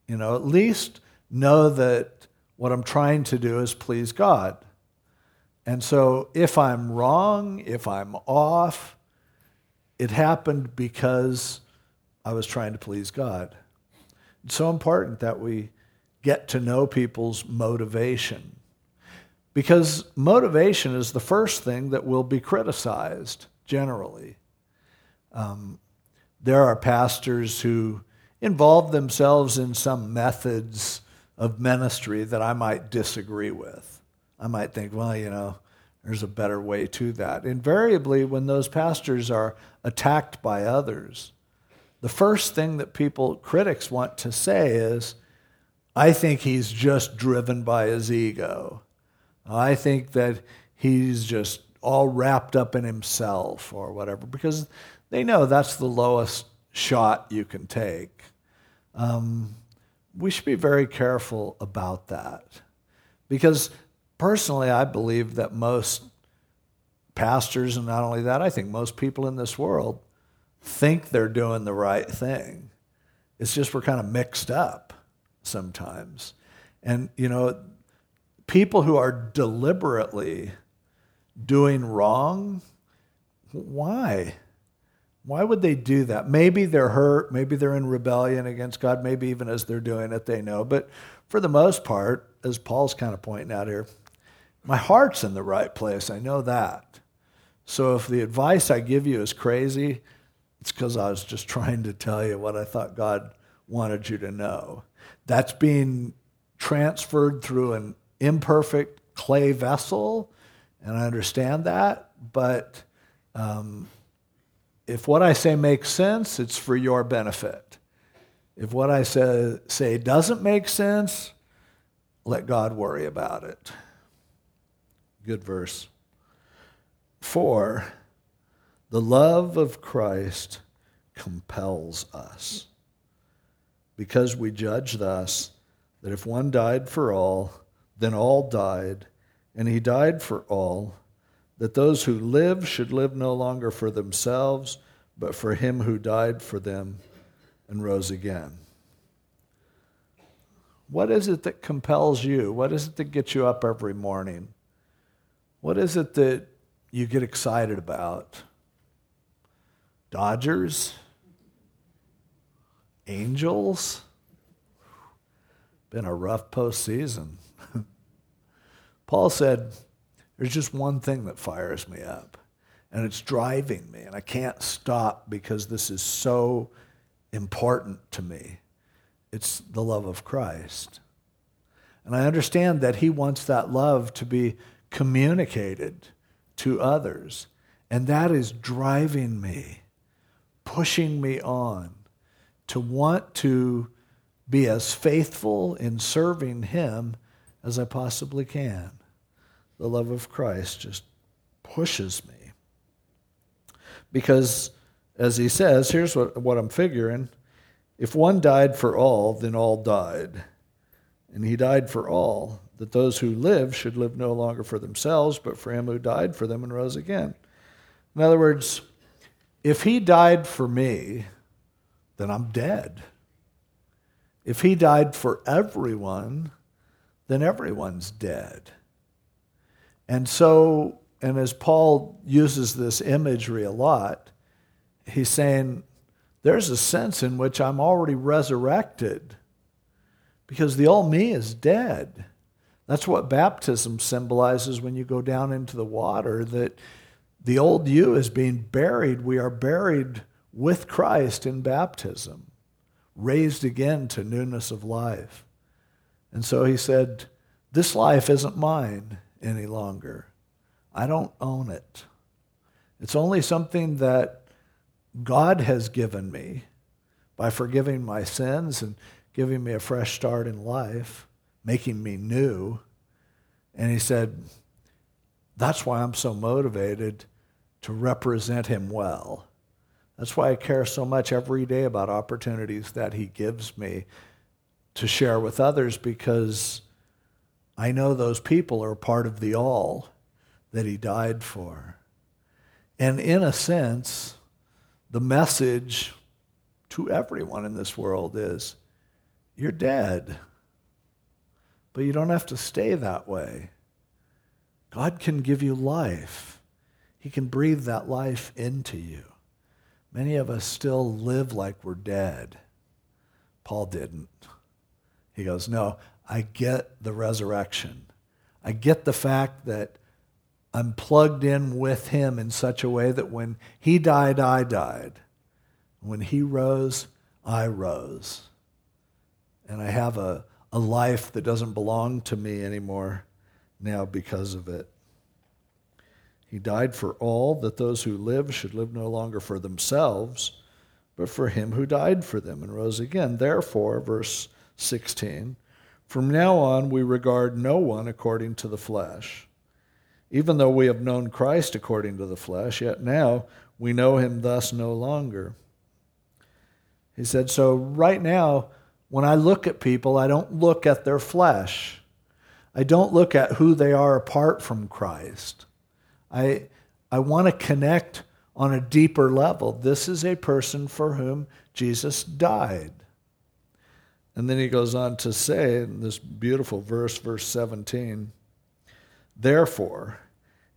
You know, at least know that what I'm trying to do is please God. And so if I'm wrong, if I'm off, it happened because I was trying to please God. It's so important that we get to know people's motivation. Because motivation is the first thing that will be criticized generally. Um, there are pastors who involve themselves in some methods of ministry that I might disagree with. I might think, well, you know, there's a better way to that. Invariably, when those pastors are attacked by others, the first thing that people, critics, want to say is, I think he's just driven by his ego. I think that he's just all wrapped up in himself or whatever, because they know that's the lowest shot you can take. Um, we should be very careful about that because personally, I believe that most pastors, and not only that, I think most people in this world think they're doing the right thing. It's just we're kind of mixed up sometimes. And, you know, people who are deliberately doing wrong, why? Why would they do that? Maybe they're hurt. Maybe they're in rebellion against God. Maybe even as they're doing it, they know. But for the most part, as Paul's kind of pointing out here, my heart's in the right place. I know that. So if the advice I give you is crazy, it's because I was just trying to tell you what I thought God wanted you to know. That's being transferred through an imperfect clay vessel, and I understand that, but um, if what I say makes sense, it's for your benefit. If what I say, say doesn't make sense, let God worry about it. Good verse. For the love of Christ compels us, because we judge thus that if one died for all, then all died, and he died for all that those who live should live no longer for themselves, but for him who died for them and rose again. What is it that compels you? What is it that gets you up every morning? What is it that you get excited about? Dodgers? Angels? Been a rough postseason. Paul said, there's just one thing that fires me up. and it's driving me, and I can't stop because this is so important to me. It's the love of Christ. And I understand that He wants that love to be communicated to others. And that is driving me, pushing me on to want to be as faithful in serving Him as I possibly can. The love of Christ just pushes me. Because, as he says, here's what, what I'm figuring if one died for all, then all died. And he died for all, that those who live should live no longer for themselves, but for him who died for them and rose again. In other words, if he died for me, then I'm dead. If he died for everyone, then everyone's dead. And so, and as Paul uses this imagery a lot, he's saying, there's a sense in which I'm already resurrected because the old me is dead. That's what baptism symbolizes when you go down into the water, that the old you is being buried. We are buried with Christ in baptism, raised again to newness of life. And so he said, This life isn't mine any longer. I don't own it. It's only something that God has given me by forgiving my sins and giving me a fresh start in life, making me new. And he said, That's why I'm so motivated to represent him well. That's why I care so much every day about opportunities that he gives me to share with others because I know those people are part of the all that he died for. And in a sense, the message to everyone in this world is you're dead. But you don't have to stay that way. God can give you life, He can breathe that life into you. Many of us still live like we're dead. Paul didn't. He goes, No, I get the resurrection. I get the fact that I'm plugged in with him in such a way that when he died, I died. When he rose, I rose. And I have a, a life that doesn't belong to me anymore now because of it. He died for all, that those who live should live no longer for themselves, but for him who died for them and rose again. Therefore, verse 16, from now on we regard no one according to the flesh. Even though we have known Christ according to the flesh, yet now we know him thus no longer. He said, So right now, when I look at people, I don't look at their flesh. I don't look at who they are apart from Christ. I, I want to connect on a deeper level. This is a person for whom Jesus died. And then he goes on to say in this beautiful verse, verse 17, Therefore,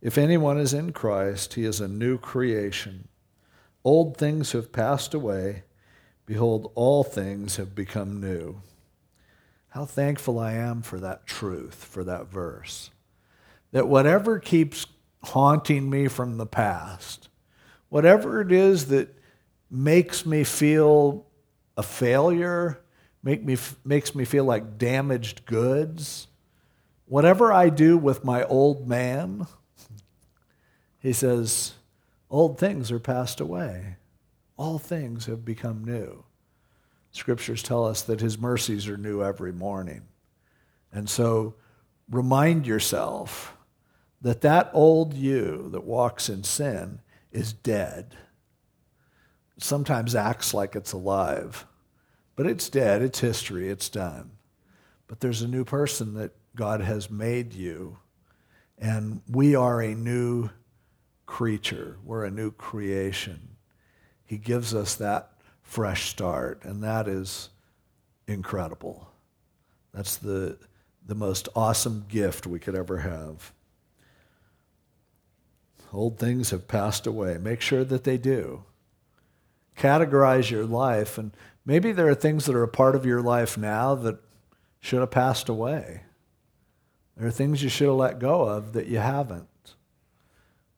if anyone is in Christ, he is a new creation. Old things have passed away. Behold, all things have become new. How thankful I am for that truth, for that verse. That whatever keeps haunting me from the past, whatever it is that makes me feel a failure, make me, makes me feel like damaged goods, Whatever I do with my old man, he says, old things are passed away. All things have become new. Scriptures tell us that his mercies are new every morning. And so remind yourself that that old you that walks in sin is dead. sometimes acts like it's alive, but it's dead, it's history, it's done. But there's a new person that God has made you. And we are a new creature, we're a new creation. He gives us that fresh start, and that is incredible. That's the, the most awesome gift we could ever have. Old things have passed away. Make sure that they do. Categorize your life, and maybe there are things that are a part of your life now that should have passed away. There are things you should have let go of that you haven't.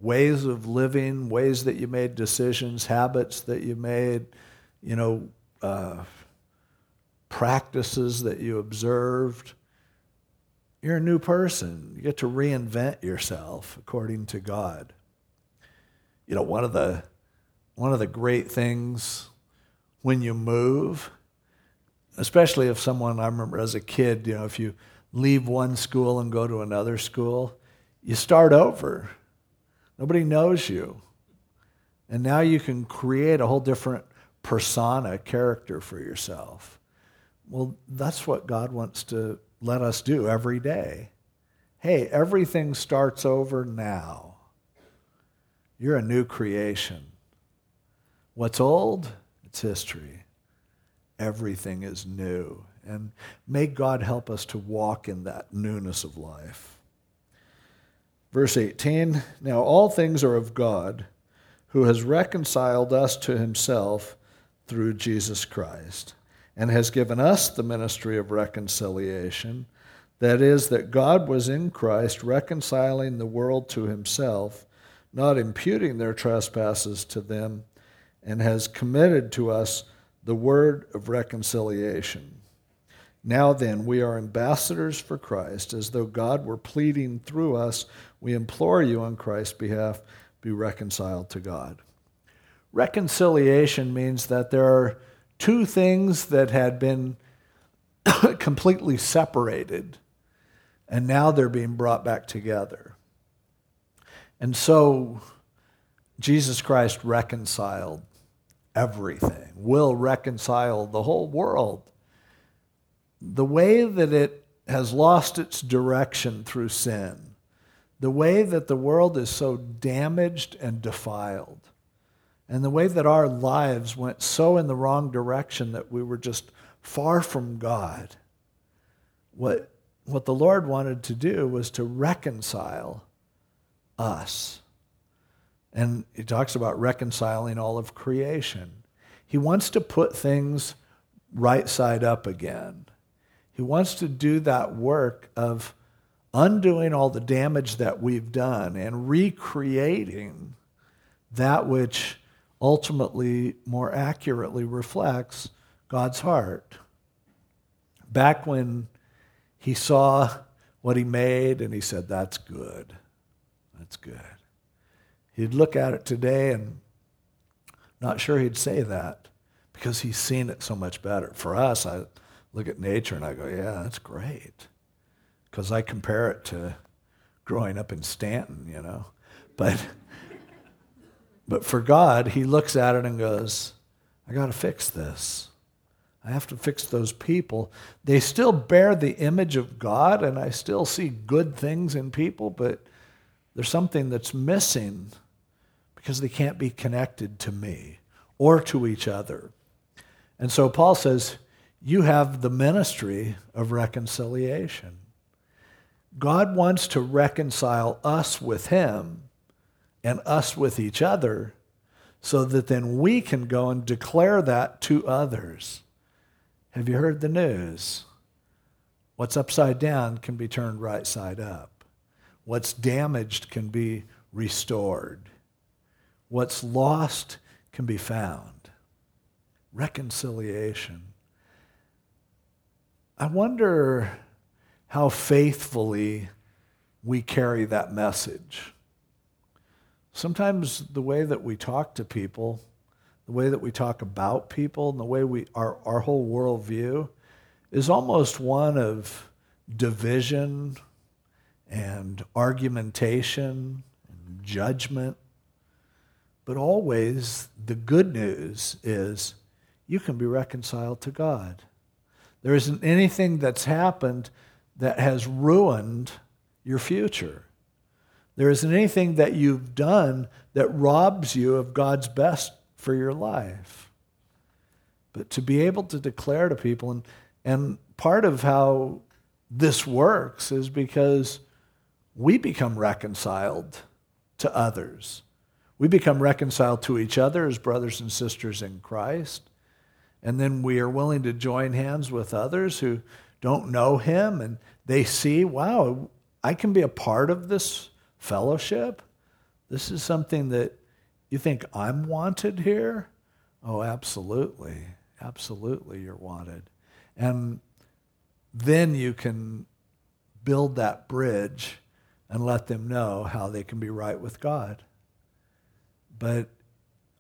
ways of living, ways that you made decisions, habits that you made, you know, uh, practices that you observed. You're a new person. You get to reinvent yourself according to God. You know, one of the one of the great things when you move, especially if someone I remember as a kid, you know, if you leave one school and go to another school, you start over. Nobody knows you. And now you can create a whole different persona, character for yourself. Well, that's what God wants to let us do every day. Hey, everything starts over now. You're a new creation. What's old? It's history. Everything is new. And may God help us to walk in that newness of life. Verse 18 Now all things are of God, who has reconciled us to himself through Jesus Christ, and has given us the ministry of reconciliation. That is, that God was in Christ reconciling the world to himself, not imputing their trespasses to them, and has committed to us the word of reconciliation. Now then, we are ambassadors for Christ, as though God were pleading through us. We implore you on Christ's behalf, be reconciled to God. Reconciliation means that there are two things that had been completely separated, and now they're being brought back together. And so, Jesus Christ reconciled everything, will reconcile the whole world. The way that it has lost its direction through sin, the way that the world is so damaged and defiled, and the way that our lives went so in the wrong direction that we were just far from God, what, what the Lord wanted to do was to reconcile us. And he talks about reconciling all of creation. He wants to put things right side up again. He wants to do that work of undoing all the damage that we've done and recreating that which ultimately more accurately reflects God's heart. Back when he saw what he made and he said, That's good. Good. He'd look at it today and not sure he'd say that because he's seen it so much better. For us, I, look at nature and I go, yeah, that's great. Because I compare it to growing up in Stanton, you know. But, but for God, He looks at it and goes, I got to fix this. I have to fix those people. They still bear the image of God, and I still see good things in people, but there's something that's missing because they can't be connected to me or to each other. And so Paul says, you have the ministry of reconciliation. God wants to reconcile us with Him and us with each other so that then we can go and declare that to others. Have you heard the news? What's upside down can be turned right side up. What's damaged can be restored. What's lost can be found. Reconciliation. I wonder how faithfully we carry that message. Sometimes the way that we talk to people, the way that we talk about people, and the way we our, our whole worldview is almost one of division and argumentation and judgment. But always the good news is you can be reconciled to God. There isn't anything that's happened that has ruined your future. There isn't anything that you've done that robs you of God's best for your life. But to be able to declare to people, and, and part of how this works is because we become reconciled to others. We become reconciled to each other as brothers and sisters in Christ and then we are willing to join hands with others who don't know him and they see, wow, I can be a part of this fellowship. This is something that you think I'm wanted here? Oh, absolutely. Absolutely, you're wanted. And then you can build that bridge and let them know how they can be right with God. But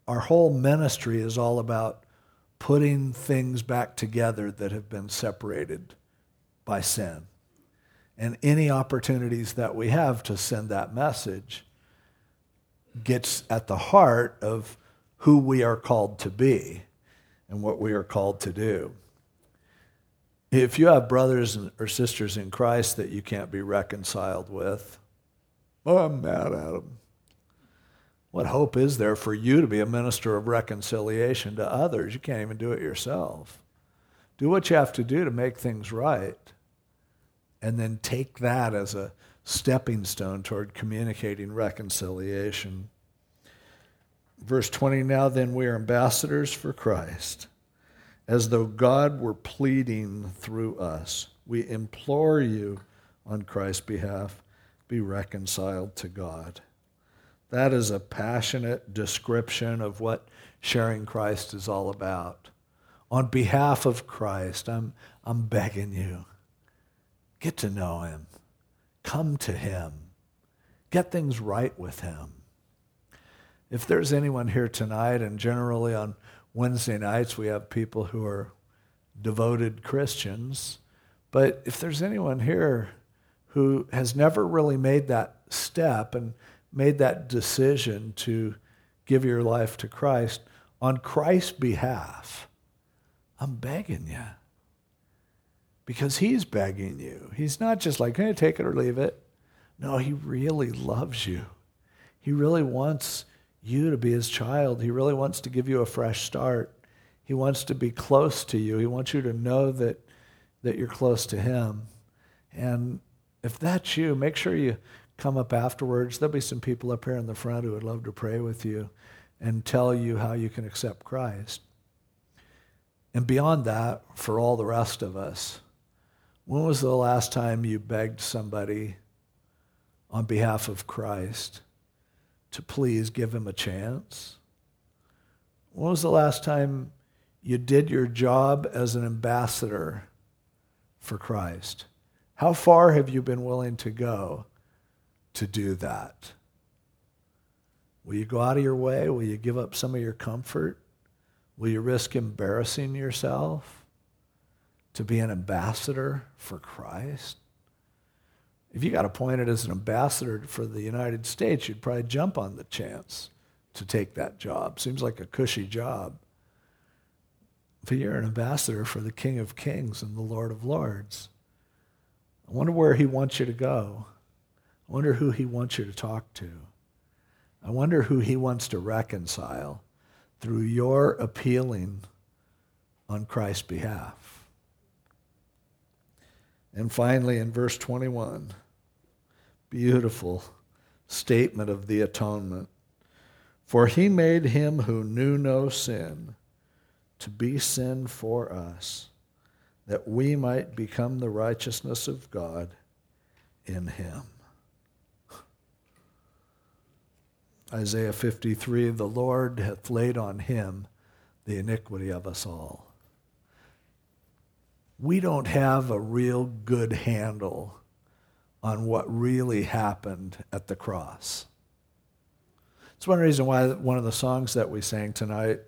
our whole ministry is all about putting things back together that have been separated by sin. And any opportunities that we have to send that message gets at the heart of who we are called to be and what we are called to do. If you have brothers or sisters in Christ that you can't be reconciled with, oh, I'm mad at them. What hope is there for you to be a minister of reconciliation to others? You can't even do it yourself. Do what you have to do to make things right, and then take that as a stepping stone toward communicating reconciliation. Verse 20 Now then, we are ambassadors for Christ, as though God were pleading through us. We implore you on Christ's behalf, be reconciled to God. That is a passionate description of what sharing Christ is all about. On behalf of Christ, I'm, I'm begging you get to know him, come to him, get things right with him. If there's anyone here tonight, and generally on Wednesday nights we have people who are devoted Christians, but if there's anyone here who has never really made that step and made that decision to give your life to Christ on Christ's behalf, I'm begging you. Because he's begging you. He's not just like, hey, take it or leave it. No, he really loves you. He really wants you to be his child. He really wants to give you a fresh start. He wants to be close to you. He wants you to know that, that you're close to him. And if that's you, make sure you come up afterwards. There'll be some people up here in the front who would love to pray with you and tell you how you can accept Christ. And beyond that, for all the rest of us, when was the last time you begged somebody on behalf of Christ to please give him a chance? When was the last time you did your job as an ambassador for Christ? How far have you been willing to go to do that? Will you go out of your way? Will you give up some of your comfort? Will you risk embarrassing yourself to be an ambassador for Christ? if you got appointed as an ambassador for the United States, you'd probably jump on the chance to take that job. Seems like a cushy job. But you're an ambassador for the King of Kings and the Lord of Lords. I wonder where he wants you to go. I wonder who he wants you to talk to. I wonder who he wants to reconcile through your appealing on Christ's behalf. And finally, in verse 21, beautiful statement of the atonement. For he made him who knew no sin to be sin for us, that we might become the righteousness of God in him. Isaiah 53 The Lord hath laid on him the iniquity of us all. We don't have a real good handle on what really happened at the cross. It's one reason why one of the songs that we sang tonight,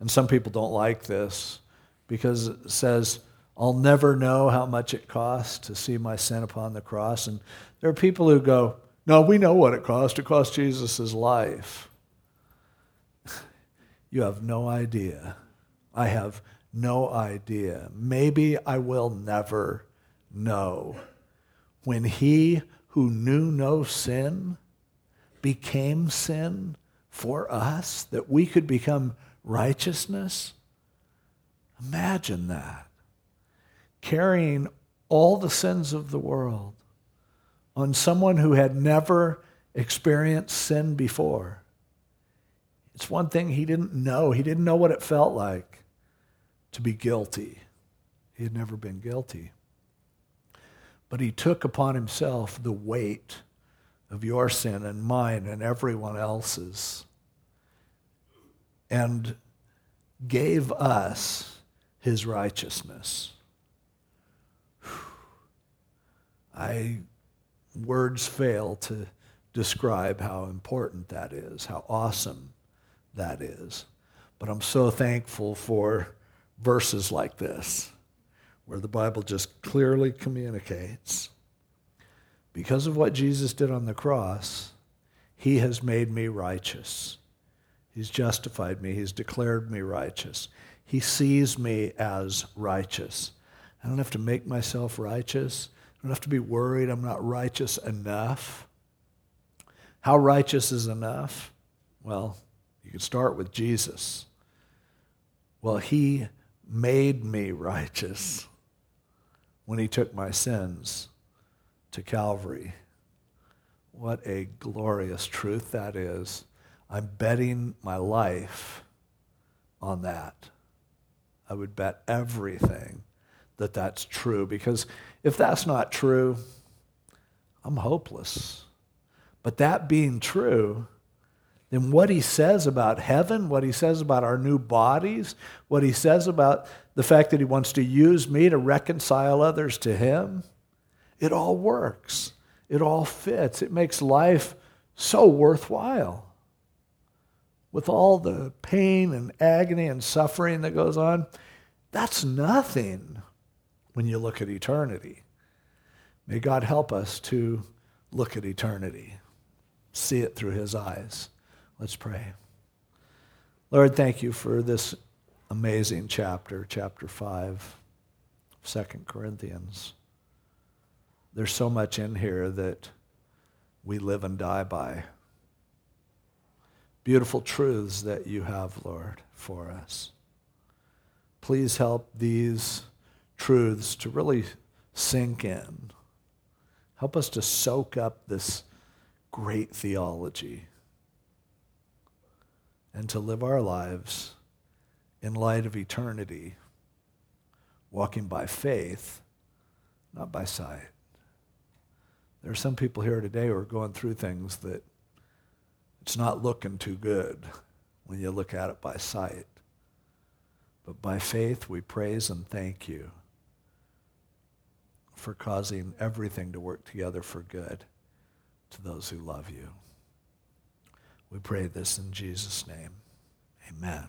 and some people don't like this, because it says, I'll never know how much it cost to see my sin upon the cross. And there are people who go, No, we know what it cost. It cost Jesus' life. you have no idea. I have no idea. Maybe I will never know when he who knew no sin became sin for us, that we could become righteousness? Imagine that. Carrying all the sins of the world on someone who had never experienced sin before. It's one thing he didn't know. He didn't know what it felt like to be guilty. He had never been guilty. But he took upon himself the weight of your sin and mine and everyone else's and gave us his righteousness. I words fail to describe how important that is, how awesome that is. But I'm so thankful for verses like this, where the Bible just clearly communicates because of what Jesus did on the cross, he has made me righteous. He's justified me. He's declared me righteous. He sees me as righteous. I don't have to make myself righteous. I don't have to be worried I'm not righteous enough. How righteous is enough? Well, you can start with Jesus. Well, he made me righteous when he took my sins to Calvary. What a glorious truth that is. I'm betting my life on that. I would bet everything that that's true because if that's not true, I'm hopeless. But that being true, then what he says about heaven, what he says about our new bodies, what he says about the fact that he wants to use me to reconcile others to him, it all works. It all fits. It makes life so worthwhile. With all the pain and agony and suffering that goes on, that's nothing when you look at eternity. May God help us to look at eternity, see it through his eyes. Let's pray. Lord, thank you for this amazing chapter, chapter 5, 2 Corinthians. There's so much in here that we live and die by. Beautiful truths that you have, Lord, for us. Please help these truths to really sink in. Help us to soak up this great theology and to live our lives in light of eternity, walking by faith, not by sight. There are some people here today who are going through things that it's not looking too good when you look at it by sight. But by faith, we praise and thank you for causing everything to work together for good to those who love you. We pray this in Jesus' name. Amen.